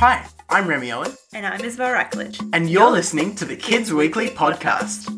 Hi, I'm Remy Owen, And I'm Isabel Rackledge. and you're listening to the Kids Weekly podcast.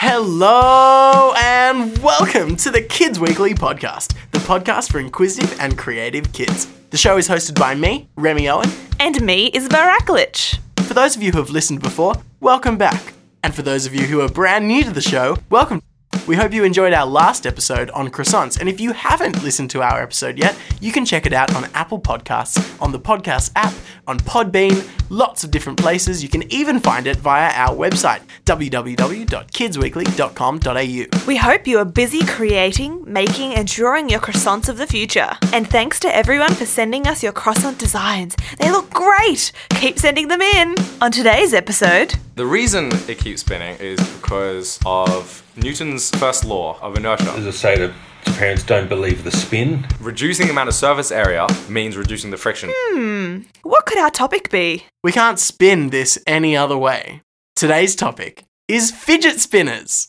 Hello and welcome to the Kids Weekly podcast, the podcast for inquisitive and creative kids. The show is hosted by me, Remy Owen. And me, Isabel Rackledge. For those of you who have listened before, welcome back. And for those of you who are brand new to the show, welcome. We hope you enjoyed our last episode on croissants. And if you haven't listened to our episode yet, you can check it out on Apple Podcasts, on the podcast app, on Podbean, lots of different places. You can even find it via our website, www.kidsweekly.com.au. We hope you are busy creating, making, and drawing your croissants of the future. And thanks to everyone for sending us your croissant designs. They look great! Keep sending them in! On today's episode, The reason it keeps spinning is because of Newton's first law of inertia. as I say to, to parents, don't believe the spin. Reducing the amount of surface area means reducing the friction. Hmm. what could our topic be? We can't spin this any other way. Today's topic is fidget spinners.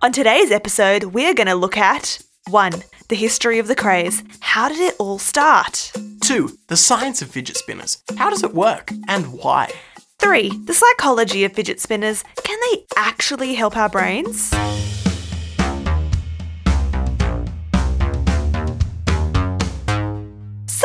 On today's episode, we're going to look at 1. The history of the craze. How did it all start? 2. The science of fidget spinners. How does it work and why? 3. The psychology of fidget spinners. Can they actually help our brains?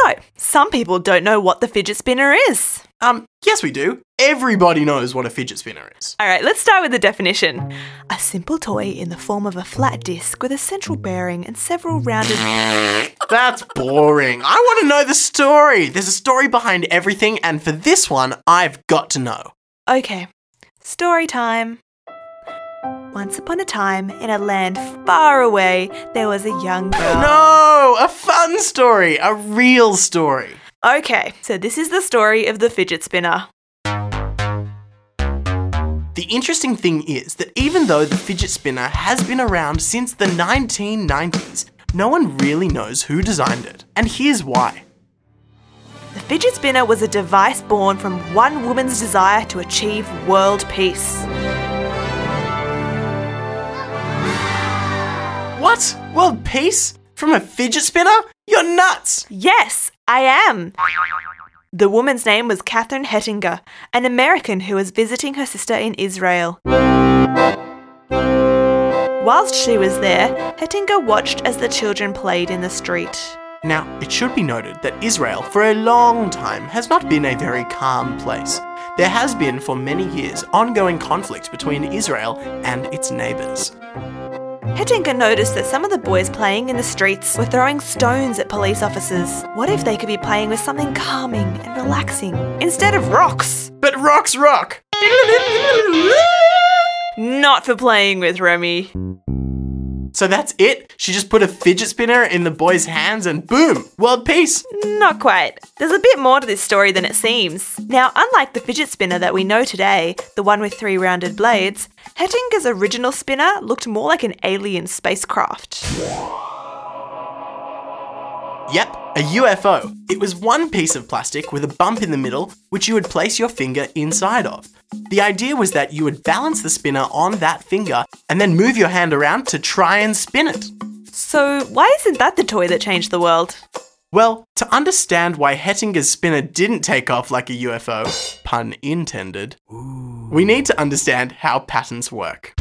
So, some people don't know what the fidget spinner is. Um, yes, we do. Everybody knows what a fidget spinner is. Alright, let's start with the definition. A simple toy in the form of a flat disc with a central bearing and several rounded. That's boring. I want to know the story. There's a story behind everything, and for this one, I've got to know. Okay, story time. Once upon a time, in a land far away, there was a young girl. No, a fun story, a real story. Okay, so this is the story of the fidget spinner. The interesting thing is that even though the fidget spinner has been around since the 1990s, no one really knows who designed it. And here's why. The fidget spinner was a device born from one woman's desire to achieve world peace. What? World peace? From a fidget spinner? You're nuts! Yes, I am. The woman's name was Catherine Hettinger, an American who was visiting her sister in Israel. Whilst she was there, Hettinger watched as the children played in the street. Now, it should be noted that Israel, for a long time, has not been a very calm place. There has been, for many years, ongoing conflict between Israel and its neighbours. Hettinger noticed that some of the boys playing in the streets were throwing stones at police officers. What if they could be playing with something calming and relaxing instead of rocks? But rocks rock! Not for playing with, Remy. So that's it? She just put a fidget spinner in the boy's hands and boom! World peace! Not quite. There's a bit more to this story than it seems. Now, unlike the fidget spinner that we know today, the one with three rounded blades, Hettinger's original spinner looked more like an alien spacecraft. Yep, a UFO. It was one piece of plastic with a bump in the middle, which you would place your finger inside of. The idea was that you would balance the spinner on that finger and then move your hand around to try and spin it. So, why isn't that the toy that changed the world? Well, to understand why Hettinger's spinner didn't take off like a UFO, pun intended, we need to understand how patents work.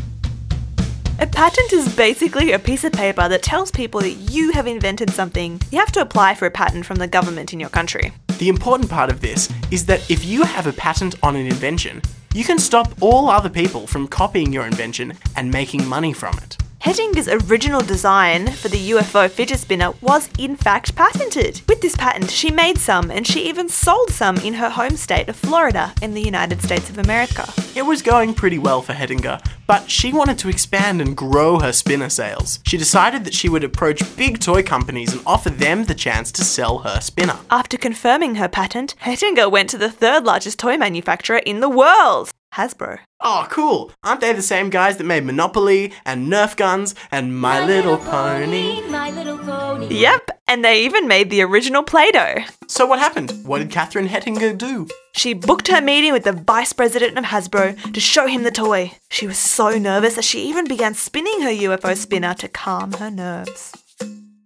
A patent is basically a piece of paper that tells people that you have invented something. You have to apply for a patent from the government in your country. The important part of this is that if you have a patent on an invention, you can stop all other people from copying your invention and making money from it. Hettinger's original design for the UFO fidget spinner was in fact patented. With this patent, she made some and she even sold some in her home state of Florida in the United States of America. It was going pretty well for Hettinger, but she wanted to expand and grow her spinner sales. She decided that she would approach big toy companies and offer them the chance to sell her spinner. After confirming her patent, Hettinger went to the third largest toy manufacturer in the world, Hasbro. Oh, cool! Aren't they the same guys that made Monopoly and Nerf guns and My Little Pony? My little pony. Yep, and they even made the original Play Doh. So what happened? What did Catherine Hettinger do? She booked her meeting with the vice president of Hasbro to show him the toy. She was so nervous that she even began spinning her UFO spinner to calm her nerves.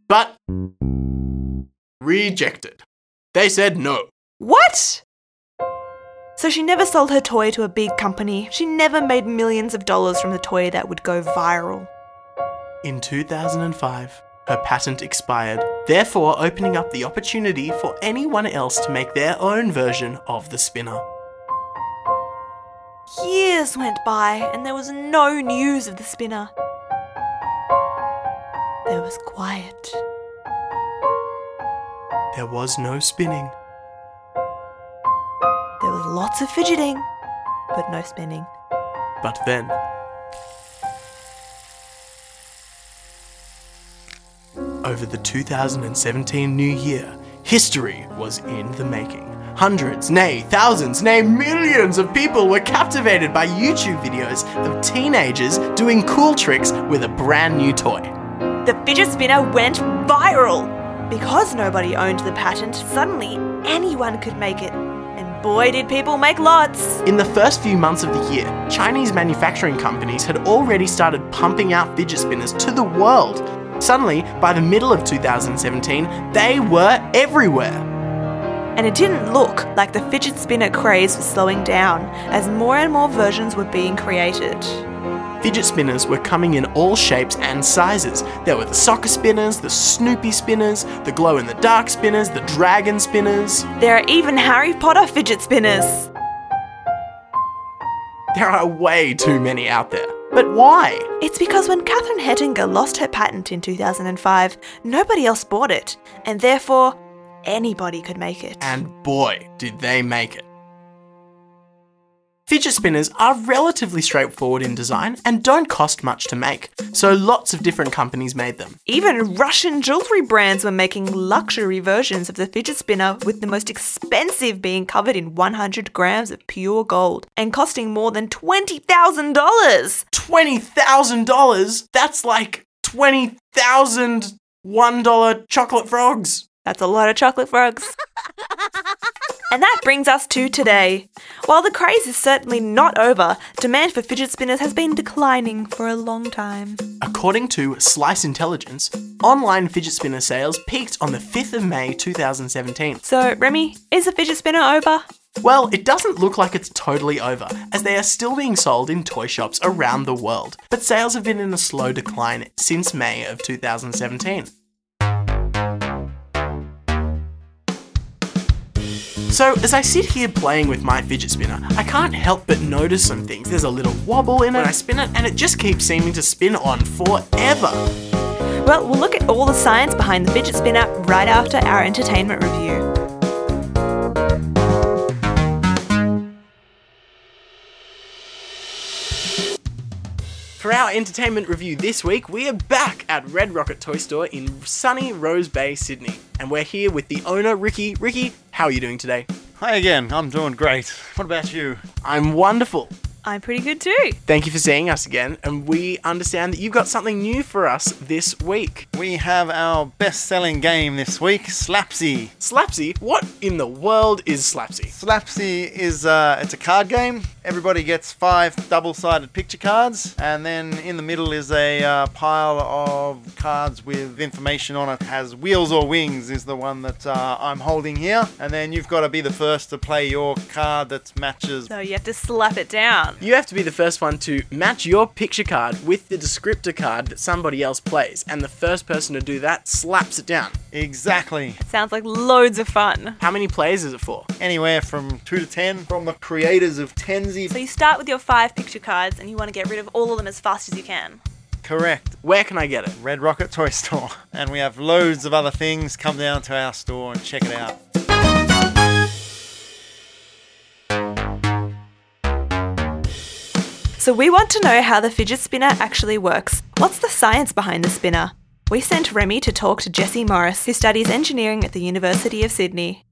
But rejected. They said no. What? So she never sold her toy to a big company. She never made millions of dollars from the toy that would go viral. In 2005, her patent expired, therefore opening up the opportunity for anyone else to make their own version of the spinner. Years went by and there was no news of the spinner. There was quiet. There was no spinning. Lots of fidgeting, but no spinning. But then, over the 2017 new year, history was in the making. Hundreds, nay, thousands, nay, millions of people were captivated by YouTube videos of teenagers doing cool tricks with a brand new toy. The fidget spinner went viral! Because nobody owned the patent, suddenly anyone could make it. Boy, did people make lots! In the first few months of the year, Chinese manufacturing companies had already started pumping out fidget spinners to the world. Suddenly, by the middle of 2017, they were everywhere. And it didn't look like the fidget spinner craze was slowing down as more and more versions were being created. Fidget spinners were coming in all shapes and sizes. There were the soccer spinners, the Snoopy spinners, the glow in the dark spinners, the dragon spinners. There are even Harry Potter fidget spinners. There are way too many out there. But why? It's because when Catherine Hettinger lost her patent in 2005, nobody else bought it, and therefore anybody could make it. And boy, did they make it. Fidget spinners are relatively straightforward in design and don't cost much to make, so lots of different companies made them. Even Russian jewelry brands were making luxury versions of the fidget spinner, with the most expensive being covered in 100 grams of pure gold and costing more than $20,000. $20,000? That's like 20,000 $1 chocolate frogs. That's a lot of chocolate frogs. and that brings us to today. While the craze is certainly not over, demand for fidget spinners has been declining for a long time. According to Slice Intelligence, online fidget spinner sales peaked on the 5th of May 2017. So, Remy, is the fidget spinner over? Well, it doesn't look like it's totally over, as they are still being sold in toy shops around the world, but sales have been in a slow decline since May of 2017. So, as I sit here playing with my fidget spinner, I can't help but notice some things. There's a little wobble in it, when I spin it, and it just keeps seeming to spin on forever. Well, we'll look at all the science behind the fidget spinner right after our entertainment review. For our entertainment review this week, we are back at Red Rocket Toy Store in sunny Rose Bay, Sydney. And we're here with the owner, Ricky. Ricky, how are you doing today? Hi again, I'm doing great. What about you? I'm wonderful. I'm pretty good too. Thank you for seeing us again, and we understand that you've got something new for us this week. We have our best selling game this week, Slapzi. Slapzi? What in the world is Slapzi? Slapzi is uh, it's a card game. Everybody gets five double-sided picture cards, and then in the middle is a uh, pile of cards with information on it. Has wheels or wings is the one that uh, I'm holding here, and then you've got to be the first to play your card that matches. So you have to slap it down. You have to be the first one to match your picture card with the descriptor card that somebody else plays, and the first person to do that slaps it down. Exactly. Sounds like loads of fun. How many players is it for? Anywhere from two to ten from the creators of Tenzi. So you start with your five picture cards and you want to get rid of all of them as fast as you can. Correct. Where can I get it? Red Rocket Toy Store. And we have loads of other things. Come down to our store and check it out. So we want to know how the fidget spinner actually works. What's the science behind the spinner? We sent Remy to talk to Jesse Morris, who studies engineering at the University of Sydney.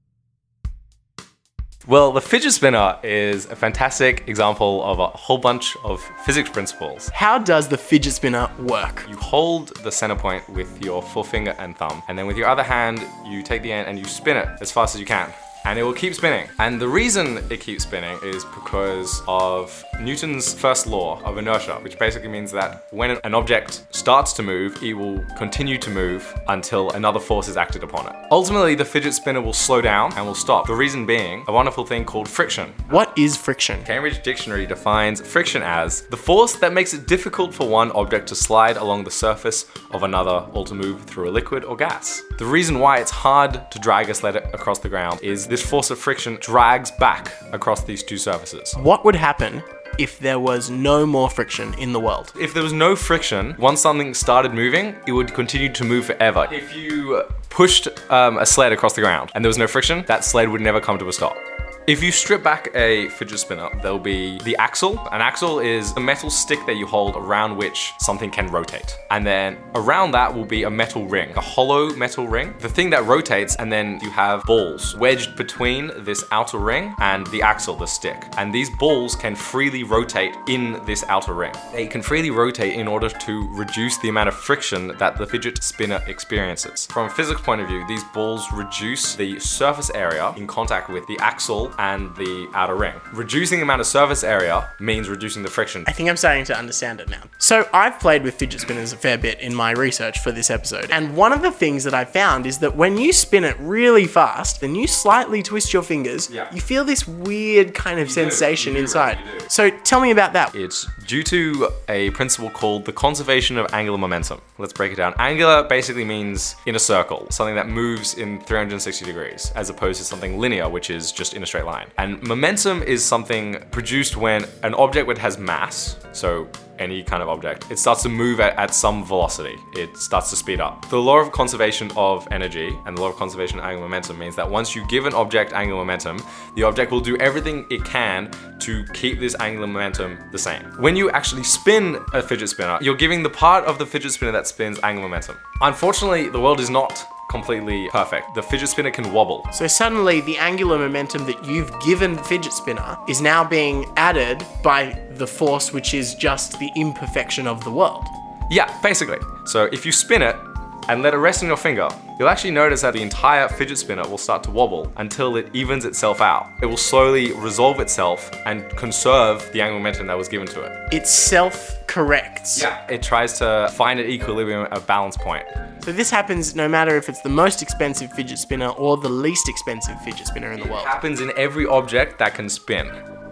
Well, the fidget spinner is a fantastic example of a whole bunch of physics principles. How does the fidget spinner work? You hold the center point with your forefinger and thumb, and then with your other hand, you take the end and you spin it as fast as you can. And it will keep spinning. And the reason it keeps spinning is because of Newton's first law of inertia, which basically means that when an object starts to move, it will continue to move until another force is acted upon it. Ultimately, the fidget spinner will slow down and will stop. The reason being a wonderful thing called friction. What is friction? Cambridge Dictionary defines friction as the force that makes it difficult for one object to slide along the surface of another or to move through a liquid or gas. The reason why it's hard to drag a sled across the ground is this force of friction drags back across these two surfaces. What would happen if there was no more friction in the world? If there was no friction, once something started moving, it would continue to move forever. If you pushed um, a sled across the ground and there was no friction, that sled would never come to a stop. If you strip back a fidget spinner, there'll be the axle. An axle is a metal stick that you hold around which something can rotate. And then around that will be a metal ring, a hollow metal ring. The thing that rotates, and then you have balls wedged between this outer ring and the axle, the stick. And these balls can freely rotate in this outer ring. They can freely rotate in order to reduce the amount of friction that the fidget spinner experiences. From a physics point of view, these balls reduce the surface area in contact with the axle and the outer ring. Reducing the amount of surface area means reducing the friction. I think I'm starting to understand it now. So, I've played with fidget spinners a fair bit in my research for this episode. And one of the things that I found is that when you spin it really fast, then you slightly twist your fingers, Yeah. you feel this weird kind of sensation You do, inside. do. So, tell me about that. It's due to a principle called the conservation of angular momentum. Let's break it down. Angular basically means in a circle, something that moves in 360 degrees, as opposed to something linear, which is just in a straight line. And momentum is something produced when an object that has mass, so any kind of object, it starts to move at, at some velocity. It starts to speed up. The law of conservation of energy and the law of conservation of angular momentum means that once you give an object angular momentum, the object will do everything it can to keep this angular momentum the same. When you actually spin a fidget spinner, you're giving the part of the fidget spinner that spins angular momentum. Unfortunately, the world is not completely perfect. The fidget spinner can wobble. So suddenly, the angular momentum that you've given the fidget spinner is now being added by the force, which is just the imperfection of the world. Yeah, basically. So if you spin it and let it rest on your finger, you'll actually notice that the entire fidget spinner will start to wobble until it evens itself out. It will slowly resolve itself and conserve the angular momentum that was given to it. It self corrects. Yeah. It tries to find an equilibrium, a balance point. So this happens no matter if it's the most expensive fidget spinner or the least expensive fidget spinner in the world. It world. happens in every object that can spin.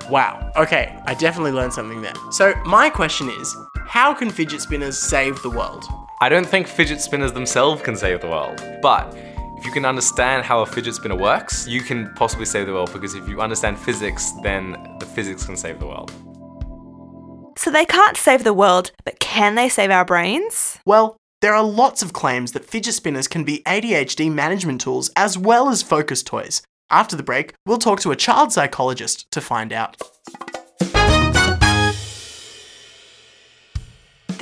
Wow. Okay, I definitely learned something there. So my question is, how can fidget spinners save the world? I don't think fidget spinners themselves can save the world, but if you can understand how a fidget spinner works, you can possibly save the world because if you understand physics, then the physics can save the world. So they can't save the world, but can they save our brains? Well, there are lots of claims that fidget spinners can be ADHD management tools as well as focus toys. After the break, we'll talk to a child psychologist to find out.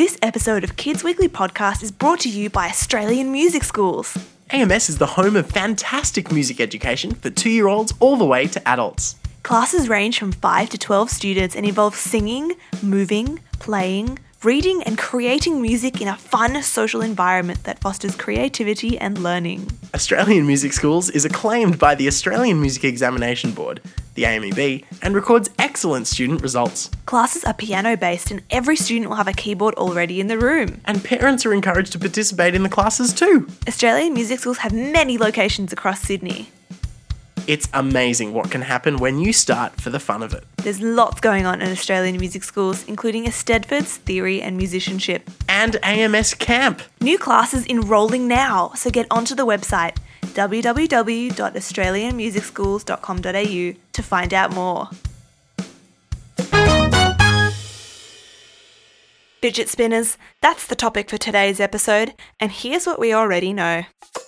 This episode of Kids Weekly Podcast is brought to you by Australian Music Schools. AMS is the home of fantastic music education for two year olds all the way to adults. Classes range from 5 to 12 students and involve singing, moving, playing, reading, and creating music in a fun social environment that fosters creativity and learning. Australian Music Schools is acclaimed by the Australian Music Examination Board, the AMEB, and records excellent student results. Classes are piano based, and every student will have a keyboard already in the room. And parents are encouraged to participate in the classes too. Australian music schools have many locations across Sydney. It's amazing what can happen when you start for the fun of it. There's lots going on in Australian music schools, including a Stedfords, theory, and musicianship. And AMS Camp. New classes enrolling now, so get onto the website www.australianmusicschools.com.au to find out more. Fidget spinners, that's the topic for today's episode, and here's what we already know.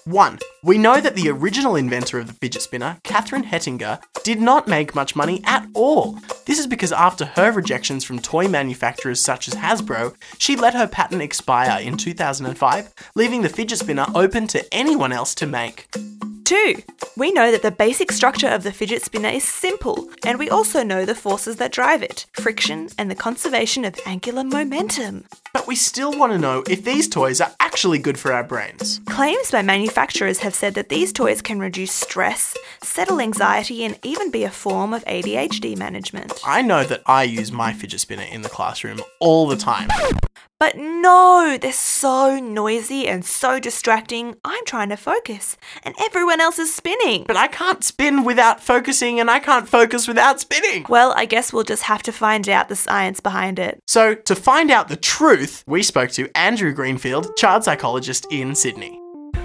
1. We know that the original inventor of the fidget spinner, Catherine Hettinger, did not make much money at all. This is because after her rejections from toy manufacturers such as Hasbro, she let her patent expire in 2005, leaving the fidget spinner open to anyone else to make. 2. two. We know that the basic structure of the fidget spinner is simple, and we also know the forces that drive it friction and the conservation of angular momentum. But we still want to know if these toys are actually good for our brains. Claims by manufacturers have said that these toys can reduce stress, settle anxiety, and even be a form of ADHD management. I know that I use my fidget spinner in the classroom all the time. But no, they're so noisy and so distracting. I'm trying to focus, and everyone else is spinning. But I can't spin without focusing, and I can't focus without spinning. Well, I guess we'll just have to find out the science behind it. So, to find out the truth, we spoke to Andrew Greenfield, child psychologist in Sydney.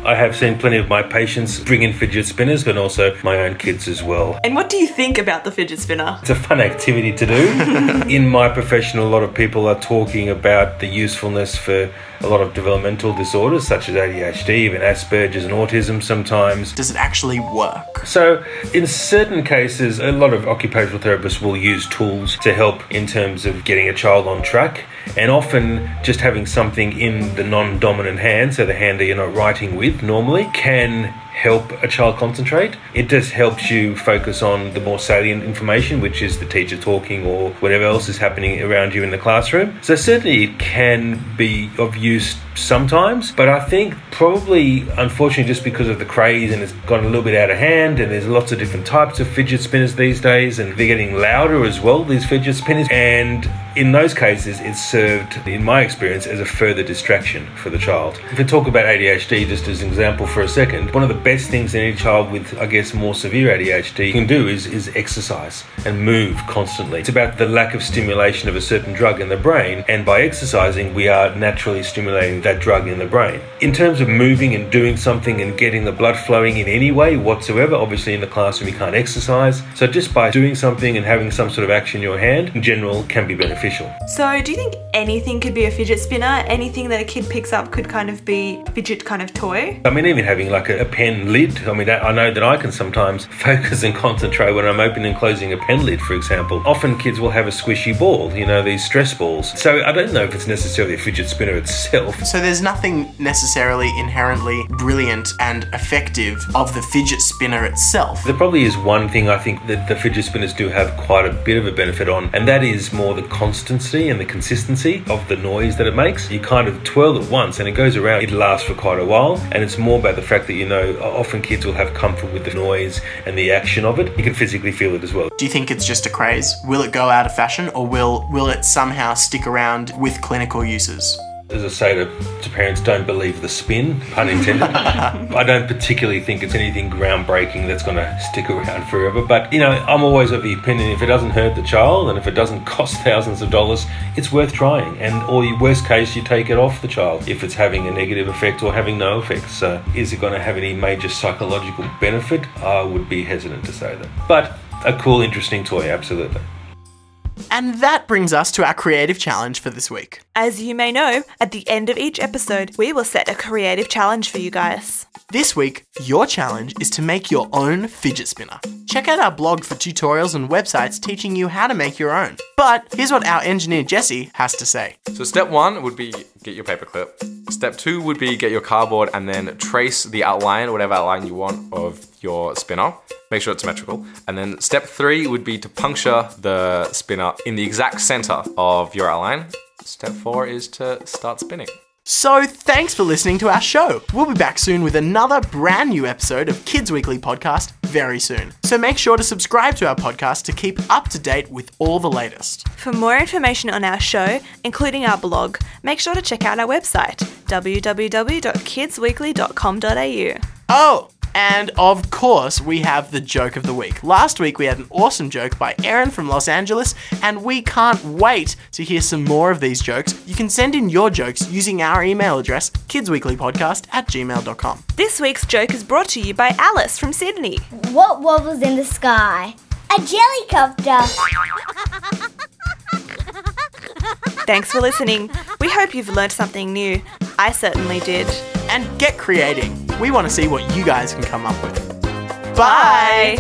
I have seen plenty of my patients bring in fidget spinners, but also my own kids as well. And what do you think about the fidget spinner? It's a fun activity to do. in my profession, a lot of people are talking about the usefulness for a lot of developmental disorders such as ADHD, even Asperger's and autism sometimes. Does it actually work? So, in certain cases, a lot of occupational therapists will use tools to help in terms of getting a child on track. And often, just having something in the non dominant hand, so the hand that you're not writing with normally, can help a child concentrate. It just helps you focus on the more salient information, which is the teacher talking or whatever else is happening around you in the classroom. So, certainly, it can be of use sometimes, but I think probably, unfortunately, just because of the craze and it's gone a little bit out of hand, and there's lots of different types of fidget spinners these days, and they're getting louder as well, these fidget spinners. And in those cases, it served, in my experience, as a further distraction for the child. If we talk about ADHD, just as an example for a second, one of the best things any child with, I guess, more severe ADHD can do is, is exercise and move constantly. It's about the lack of stimulation of a certain drug in the brain, and by exercising, we are naturally stimulating that drug in the brain. In terms of moving and doing something and getting the blood flowing in any way whatsoever, obviously in the classroom you can't exercise. So just by doing something and having some sort of action in your hand, in general, can be beneficial. So, do you think anything could be a fidget spinner? Anything that a kid picks up could kind of be a fidget kind of toy? I mean, even having like a, a pen lid. I mean, that, I know that I can sometimes focus and concentrate when I'm opening and closing a pen lid, for example. Often kids will have a squishy ball, you know, these stress balls. So I don't know if it's necessarily a fidget spinner itself. So there's nothing necessarily inherently brilliant and effective of the fidget spinner itself. There probably is one thing I think that the fidget spinners do have quite a bit of a benefit on, and that is more the constancy and the consistency of the noise that it makes. You kind of twirl it once and it goes around, it lasts for quite a while, and it's more about the fact that you know often kids will have comfort with the noise and the action of it. You can physically feel it as well. Do you think it's just a craze? Will it go out of fashion or will will it somehow stick around with clinical uses? As I say to, to parents, don't believe the spin, pun intended. I don't particularly think it's anything groundbreaking that's going to stick around forever. But, you know, I'm always of the opinion if it doesn't hurt the child and if it doesn't cost thousands of dollars, it's worth trying. And, or worst case, you take it off the child if it's having a negative effect or having no effect. So, is it going to have any major psychological benefit? I would be hesitant to say that. But a cool, interesting toy, absolutely. And that brings us to our creative challenge for this week. As you may know, at the end of each episode, we will set a creative challenge for you guys. This week, your challenge is to make your own fidget spinner. Check out our blog for tutorials and websites teaching you how to make your own. But here's what our engineer Jesse has to say. So step one would be get your paperclip. Step two would be get your cardboard and then trace the outline, whatever outline you want of your spinner. Make sure it's symmetrical. And then step three would be to puncture the spinner in the exact center of your outline. Step four is to start spinning. So, thanks for listening to our show. We'll be back soon with another brand new episode of Kids Weekly Podcast very soon. So, make sure to subscribe to our podcast to keep up to date with all the latest. For more information on our show, including our blog, make sure to check out our website www.kidsweekly.com.au. Oh, and of course, we have the joke of the week. Last week, we had an awesome joke by Aaron from Los Angeles, and we can't wait to hear some more of these jokes. You can send in your jokes using our email address, kidsweeklypodcast at gmail.com. This week's joke is brought to you by Alice from Sydney. What wobbles in the sky? A jellycopter. Thanks for listening. We hope you've learned something new. I certainly did. And get creating. We want to see what you guys can come up with. Bye.